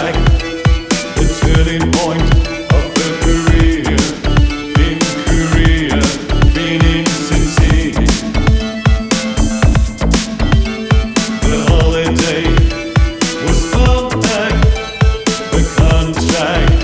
back. The turning point of the career. Been career, being insincere. The holiday was pulled back. The contract.